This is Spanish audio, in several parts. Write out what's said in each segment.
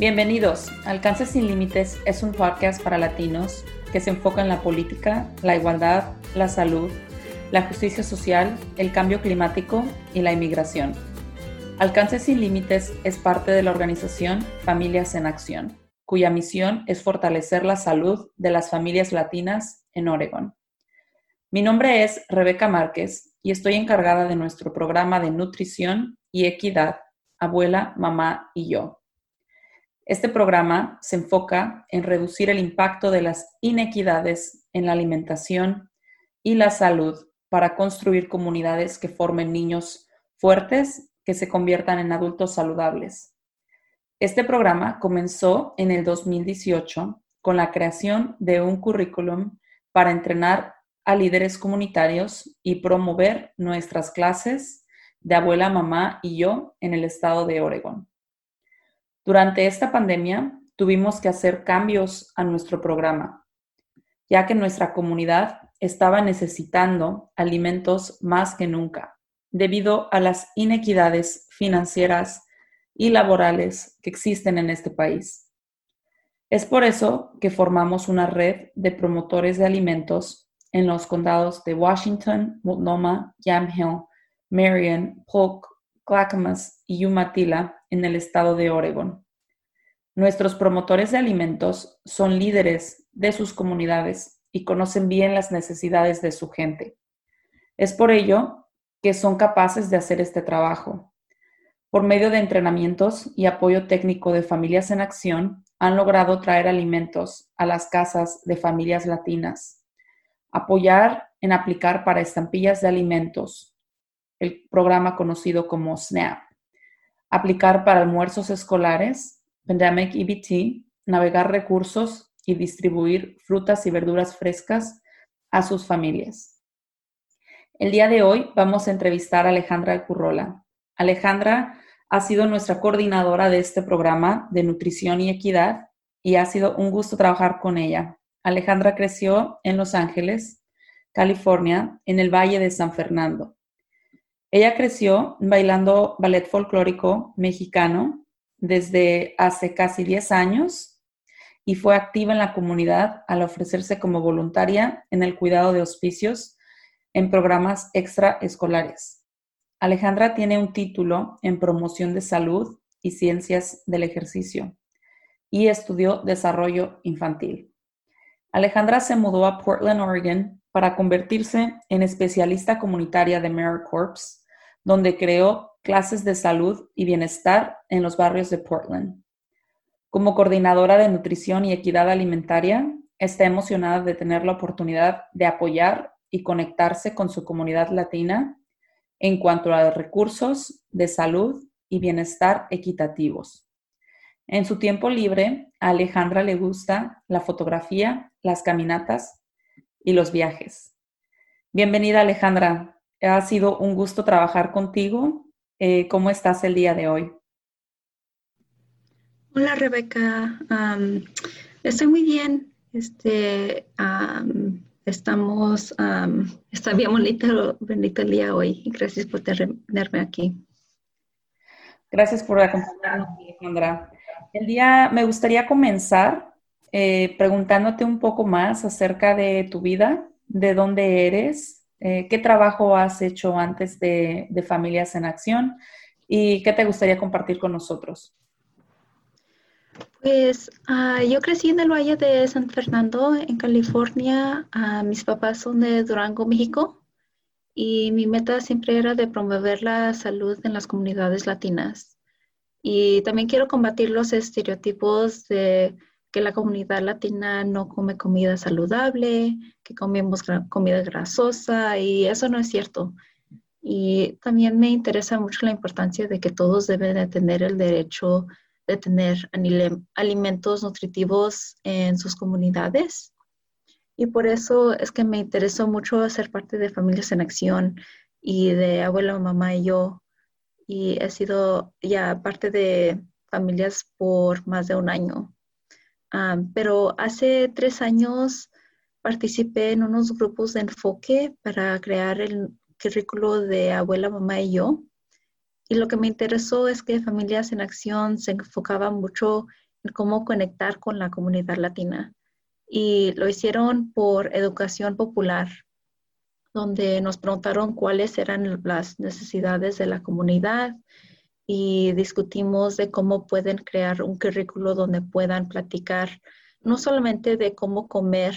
Bienvenidos. Alcance sin Límites es un podcast para latinos que se enfoca en la política, la igualdad, la salud, la justicia social, el cambio climático y la inmigración. Alcance sin Límites es parte de la organización Familias en Acción, cuya misión es fortalecer la salud de las familias latinas en Oregon. Mi nombre es Rebeca Márquez y estoy encargada de nuestro programa de nutrición y equidad, abuela, mamá y yo este programa se enfoca en reducir el impacto de las inequidades en la alimentación y la salud para construir comunidades que formen niños fuertes que se conviertan en adultos saludables. Este programa comenzó en el 2018 con la creación de un currículum para entrenar a líderes comunitarios y promover nuestras clases de abuela, mamá y yo en el estado de Oregon. Durante esta pandemia tuvimos que hacer cambios a nuestro programa, ya que nuestra comunidad estaba necesitando alimentos más que nunca, debido a las inequidades financieras y laborales que existen en este país. Es por eso que formamos una red de promotores de alimentos en los condados de Washington, Multnomah, Yamhill, Marion, Polk, Clackamas y Umatilla en el estado de Oregon. Nuestros promotores de alimentos son líderes de sus comunidades y conocen bien las necesidades de su gente. Es por ello que son capaces de hacer este trabajo. Por medio de entrenamientos y apoyo técnico de Familias en Acción, han logrado traer alimentos a las casas de familias latinas, apoyar en aplicar para estampillas de alimentos, el programa conocido como SNAP, aplicar para almuerzos escolares, Pandemic EBT, navegar recursos y distribuir frutas y verduras frescas a sus familias. El día de hoy vamos a entrevistar a Alejandra Currola. Alejandra ha sido nuestra coordinadora de este programa de nutrición y equidad y ha sido un gusto trabajar con ella. Alejandra creció en Los Ángeles, California, en el Valle de San Fernando. Ella creció bailando ballet folclórico mexicano desde hace casi 10 años y fue activa en la comunidad al ofrecerse como voluntaria en el cuidado de hospicios en programas extraescolares. Alejandra tiene un título en promoción de salud y ciencias del ejercicio y estudió desarrollo infantil. Alejandra se mudó a Portland, Oregon, para convertirse en especialista comunitaria de AmeriCorps donde creó clases de salud y bienestar en los barrios de Portland. Como coordinadora de nutrición y equidad alimentaria, está emocionada de tener la oportunidad de apoyar y conectarse con su comunidad latina en cuanto a recursos de salud y bienestar equitativos. En su tiempo libre, a Alejandra le gusta la fotografía, las caminatas y los viajes. Bienvenida Alejandra, ha sido un gusto trabajar contigo. Eh, ¿Cómo estás el día de hoy? Hola Rebeca, estoy muy bien. Este, estamos, está bien bonito, bonito el día hoy. Gracias por tenerme aquí. Gracias por acompañarnos, Alejandra. El día me gustaría comenzar eh, preguntándote un poco más acerca de tu vida, de dónde eres, eh, ¿Qué trabajo has hecho antes de, Familias en Acción y qué te gustaría compartir con nosotros? Pues ah, yo crecí en el Valle de San Fernando, en California. Ah, mis papás son de Durango, México. Y mi meta siempre era de promover la salud en las comunidades latinas. Y también quiero combatir los estereotipos de que la comunidad latina no come comida saludable, que comemos comida grasosa y eso no es cierto. Y también me interesa mucho la importancia de que todos deben de tener el derecho de tener alimentos nutritivos en sus comunidades. Y por eso es que me interesó mucho ser parte de Familias en Acción y de abuela, mamá y yo. Y he sido ya parte de familias por más de un año. Ah, pero hace tres años participé en unos grupos de enfoque para crear el currículo de abuela, mamá y yo. Y lo que me interesó es que Familias en Acción se enfocaba mucho cómo conectar con la comunidad latina. Y lo hicieron por educación popular, donde nos preguntaron cuáles eran las necesidades de la comunidad y discutimos de cómo pueden crear un currículo donde puedan platicar no solamente de cómo comer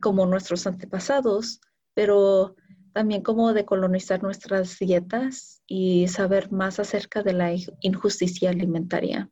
como nuestros antepasados, pero también cómo decolonizar nuestras dietas y saber más acerca de la injusticia alimentaria.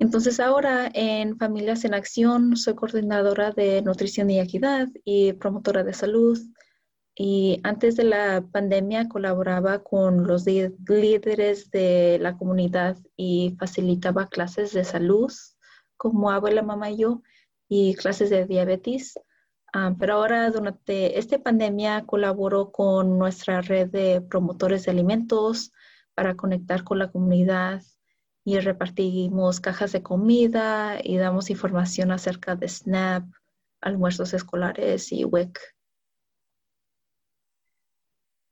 Entonces ahora en Familias en Acción soy coordinadora de nutrición y equidad y promotora de salud. Y antes de la pandemia colaboraba con los líderes de la comunidad y facilitaba clases de salud como abuela, mamá y yo y clases de diabetes. Ah, pero ahora durante esta pandemia colaboro con nuestra red de promotores de alimentos para conectar con la comunidad y repartimos cajas de comida y damos información acerca de SNAP, almuerzos escolares y WIC.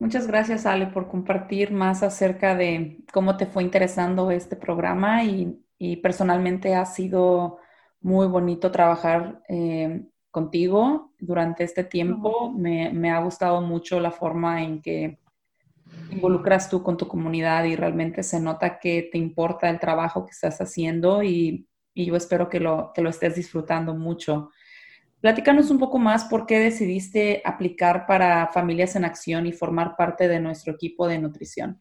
Muchas gracias, Ale, por compartir más acerca de cómo te fue interesando este programa y, personalmente ha sido muy bonito trabajar eh, contigo durante este tiempo. Me, me, ha gustado mucho la forma en que involucras tú con tu comunidad y realmente se nota que te importa el trabajo que estás haciendo y, yo espero que lo, que lo estés disfrutando mucho. Platícanos un poco más por qué decidiste aplicar para Familias en Acción y formar parte de nuestro equipo de nutrición.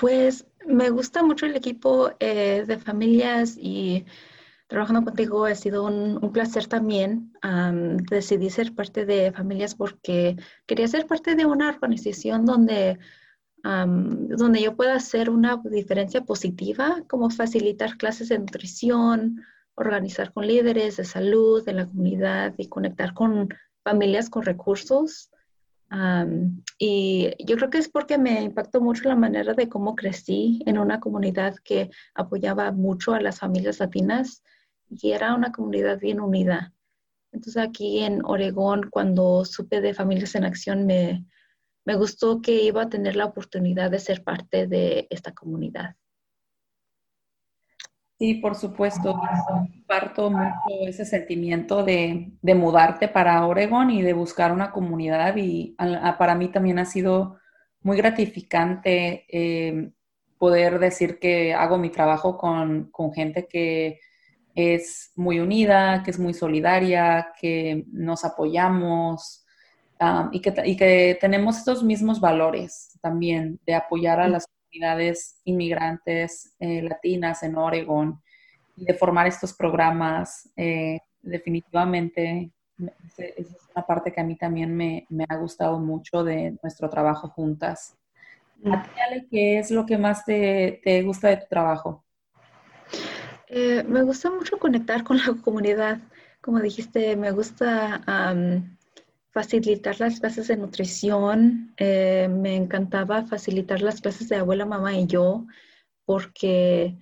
pues me gusta mucho el equipo eh, de familias y trabajando contigo ha sido un, placer también. decidí ser parte de familias porque quería ser parte de una organización donde, donde yo pueda hacer una diferencia positiva, como facilitar clases de nutrición, organizar con líderes de salud de la comunidad y conectar con familias con recursos. y yo creo que es porque me impactó mucho la manera de cómo crecí en una comunidad que apoyaba mucho a las familias latinas y era una comunidad bien unida. Entonces aquí en Oregón, cuando supe de Familias en Acción, me, me gustó que iba a tener la oportunidad de ser parte de esta comunidad. Sí, por supuesto. Comparto mucho ese sentimiento de, de, mudarte para Oregón y de buscar una comunidad. Y para mí también ha sido muy gratificante eh, poder decir que hago mi trabajo con, con gente que es muy unida, que es muy solidaria, que nos apoyamos um, y, que, y, que, tenemos estos mismos valores también de apoyar a las comunidades inmigrantes eh, latinas en Oregon y de formar estos programas. Eh, definitivamente es una parte que a mí también me, me ha gustado mucho de nuestro trabajo juntas. ¿A ti, Ale, qué es lo que más te, te gusta de tu trabajo? Eh, me gusta mucho conectar con la comunidad. Como dijiste, me gusta facilitar las clases de nutrición. Eh, me encantaba facilitar las clases de abuela, mamá y yo, porque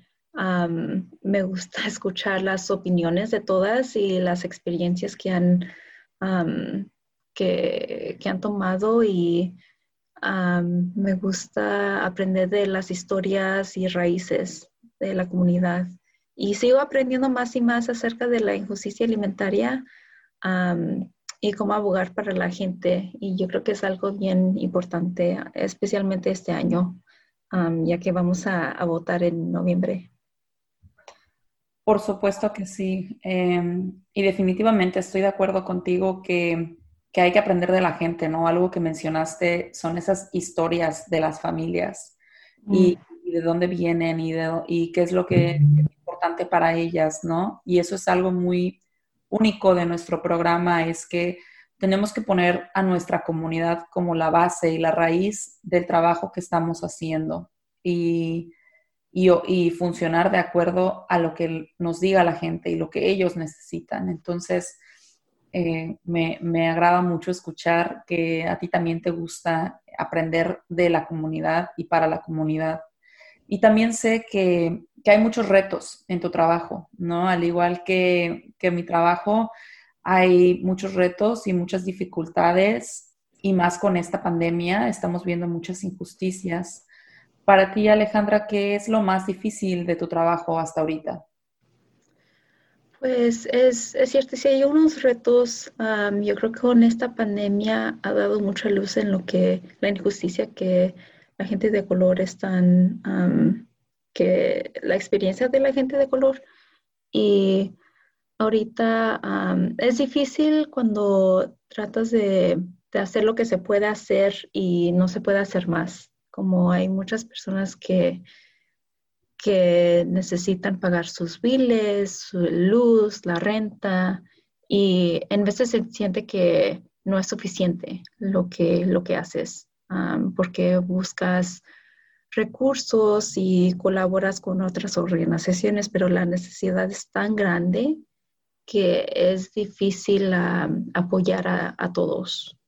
me gusta escuchar las opiniones de todas y las experiencias que han, que, que, han tomado y me gusta aprender de las historias y raíces de la comunidad y sigo aprendiendo más y más acerca de la injusticia alimentaria y cómo abogar para la gente. Y yo creo que es algo bien importante, especialmente este año, ya que vamos a, votar en noviembre. Por supuesto que sí. Em, y definitivamente estoy de acuerdo contigo que, que, hay que aprender de la gente, ¿no? Algo que mencionaste son esas historias de las familias y, mm. de dónde vienen y, de, y qué es lo que para ellas, ¿no? Y eso es algo muy único de nuestro programa, es que tenemos que poner a nuestra comunidad como la base y la raíz del trabajo que estamos haciendo y, y, funcionar de acuerdo a lo que nos diga la gente y lo que ellos necesitan. Entonces, eh, me, me, agrada mucho escuchar que a ti también te gusta aprender de la comunidad y para la comunidad. Y también sé que, hay muchos retos en tu trabajo, ¿no? Al igual que, que mi trabajo, hay muchos retos y muchas dificultades y más con esta pandemia estamos viendo muchas injusticias. Para ti, Alejandra, ¿qué es lo más difícil de tu trabajo hasta ahorita? Pues es, cierto, si hay unos retos, yo creo que con esta pandemia ha dado mucha luz en lo que la injusticia que la gente de color están, que la experiencia de la gente de color. Y ahorita es difícil cuando tratas de, de hacer lo que se puede hacer y no se puede hacer más. Como hay muchas personas que que necesitan pagar sus biles, su luz, la renta, y en veces se siente que no es suficiente lo que, lo que haces, porque buscas recursos y colaboras con otras organizaciones, pero la necesidad es tan grande que es difícil apoyar a, a todos.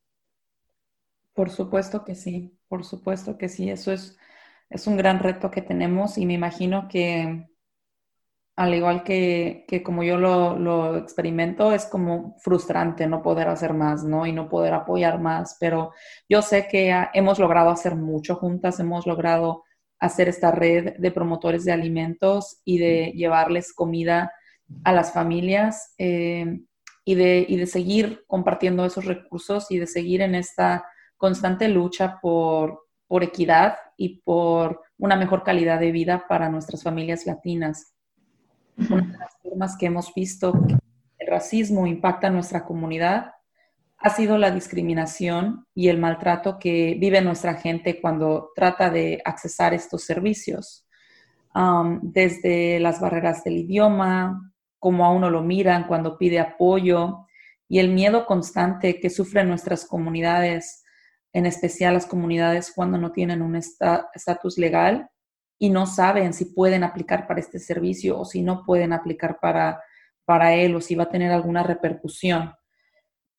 Por supuesto que sí, por supuesto que sí, eso es es un gran reto que tenemos y me imagino que, al igual que, como yo lo, experimento, es como frustrante no poder hacer más, ¿no? Y no poder apoyar más, pero yo sé que hemos logrado hacer mucho juntas, hemos logrado hacer esta red de promotores de alimentos y de llevarles comida a las familias eh, y, de, y de seguir compartiendo esos recursos y de seguir en esta constante lucha por, por equidad y por una mejor calidad de vida para nuestras familias latinas. Una de las formas que hemos visto que el racismo impacta a nuestra comunidad ha sido la discriminación y el maltrato que vive nuestra gente cuando trata de accesar estos servicios. Um, desde las barreras del idioma, cómo a uno lo miran cuando pide apoyo y el miedo constante que sufren nuestras comunidades en especial las comunidades cuando no tienen un estatus legal y no saben si pueden aplicar para este servicio o si no pueden aplicar para, para él o si va a tener alguna repercusión.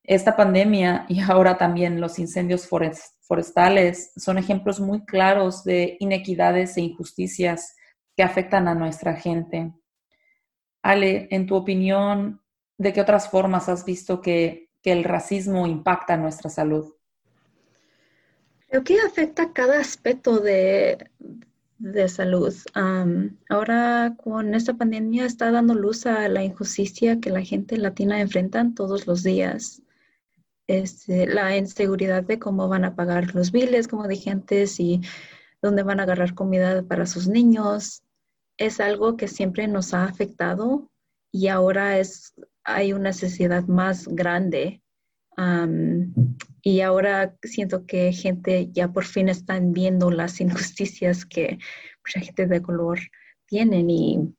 Esta pandemia y ahora también los incendios forestales son ejemplos muy claros de inequidades e injusticias que afectan a nuestra gente. Ale, en tu opinión, ¿de qué otras formas has visto que, que el racismo impacta nuestra salud? Creo que afecta cada aspecto de, salud. ahora con esta pandemia está dando luz a la injusticia que la gente latina enfrentan todos los días. Este, la inseguridad de cómo van a pagar los biles, como dije antes, y dónde van a agarrar comida para sus niños. Es algo que siempre nos ha afectado y ahora es, hay una necesidad más grande y ahora siento que gente ya por fin están viendo las injusticias que mucha gente de color tienen y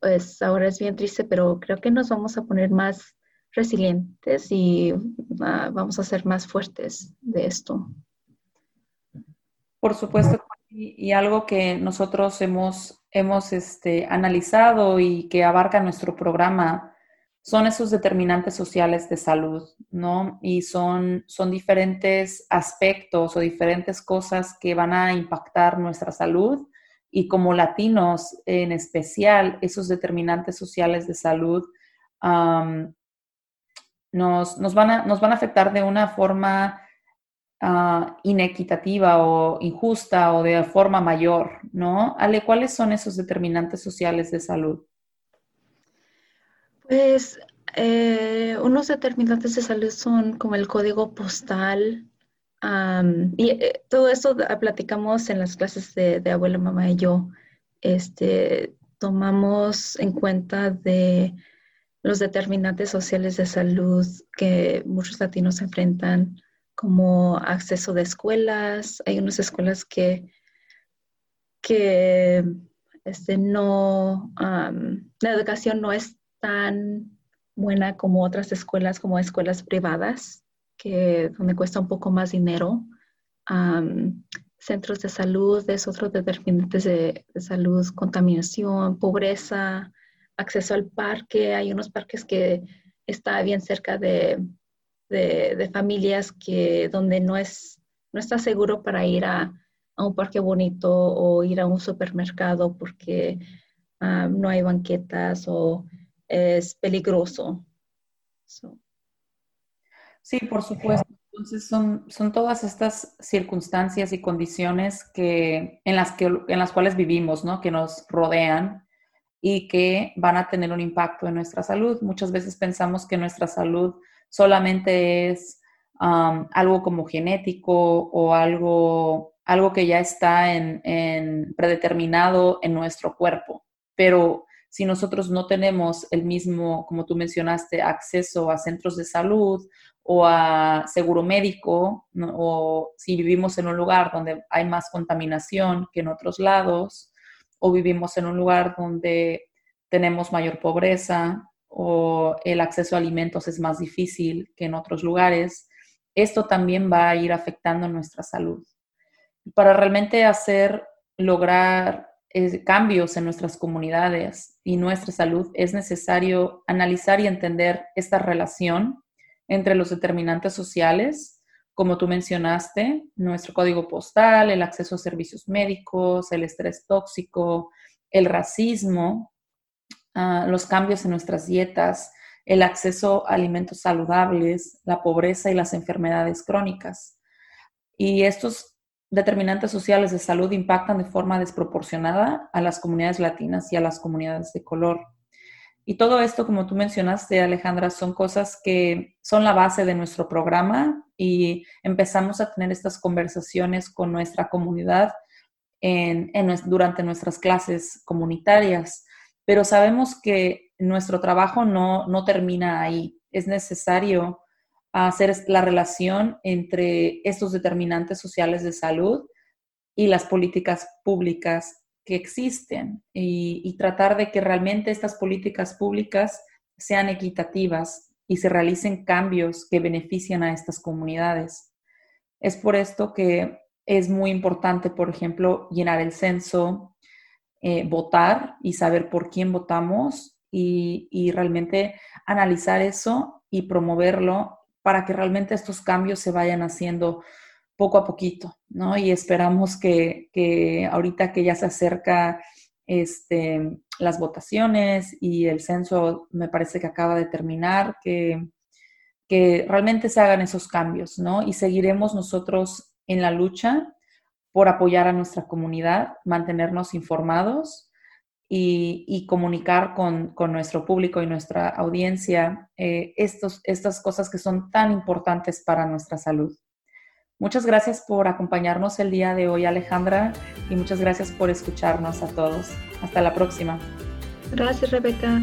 pues ahora es bien triste, pero creo que nos vamos a poner más resilientes y ah, vamos a ser más fuertes de esto. Por supuesto, y, algo que nosotros hemos, hemos este, analizado y que abarca nuestro programa son esos determinantes sociales de salud, ¿no? Y son, son diferentes aspectos o diferentes cosas que van a impactar nuestra salud y como latinos en especial, esos determinantes sociales de salud nos, nos, van a, nos van a afectar de una forma ah, inequitativa o injusta o de forma mayor, ¿no? Ale, ¿cuáles son esos determinantes sociales de salud? Pues eh, unos determinantes de salud son como el código postal. y eh, todo eso platicamos en las clases de, abuela, mamá y yo. Este, tomamos en cuenta de los determinantes sociales de salud que muchos latinos enfrentan, como acceso de escuelas. Hay unas escuelas que, que este, no, la educación no es tan buena como otras escuelas, como escuelas privadas, que donde cuesta un poco más dinero. centros de salud es otro determinantes de, salud, contaminación, pobreza, acceso al parque. Hay unos parques que está bien cerca de, de, familias que donde no es no está seguro para ir a, a, un parque bonito o ir a un supermercado porque no hay banquetas o es peligroso. Sí, por supuesto. Entonces son, son todas estas circunstancias y condiciones que, en, las que, en las cuales vivimos, ¿no? Que nos rodean y que van a tener un impacto en nuestra salud. Muchas veces pensamos que nuestra salud solamente es algo como genético o algo, algo que ya está en, predeterminado en nuestro cuerpo. Pero si nosotros no tenemos el mismo, como tú mencionaste, acceso a centros de salud o a seguro médico, o si vivimos en un lugar donde hay más contaminación que en otros lados, o vivimos en un lugar donde tenemos mayor pobreza o el acceso a alimentos es más difícil que en otros lugares, esto también va a ir afectando nuestra salud. Para realmente hacer, lograr cambios en nuestras comunidades y nuestra salud, es necesario analizar y entender esta relación entre los determinantes sociales, como tú mencionaste, nuestro código postal, el acceso a servicios médicos, el estrés tóxico, el racismo, ah, los cambios en nuestras dietas, el acceso a alimentos saludables, la pobreza y las enfermedades crónicas. Y estos determinantes sociales de salud impactan de forma desproporcionada a las comunidades latinas y a las comunidades de color. Y todo esto, como tú mencionaste, Alejandra, son cosas que son la base de nuestro programa y empezamos a tener estas conversaciones con nuestra comunidad durante nuestras clases comunitarias. Pero sabemos que nuestro trabajo no, no termina ahí. Es necesario hacer la relación entre estos determinantes sociales de salud y las políticas públicas que existen y, tratar de que realmente estas políticas públicas sean equitativas y se realicen cambios que beneficien a estas comunidades. Es por esto que es muy importante, por ejemplo, llenar el censo, eh, votar y saber por quién votamos y, realmente analizar eso y promoverlo para que realmente estos cambios se vayan haciendo poco a poquito, ¿no? Y esperamos que, que ahorita que ya se acerca este, las votaciones y el censo me parece que acaba de terminar, que, que realmente se hagan esos cambios, ¿no? Y seguiremos nosotros en la lucha por apoyar a nuestra comunidad, mantenernos informados y, comunicar con, con, nuestro público y nuestra audiencia eh, estos, estas cosas que son tan importantes para nuestra salud. Muchas gracias por acompañarnos el día de hoy, Alejandra, y muchas gracias por escucharnos a todos. Hasta la próxima. Gracias, Rebeca.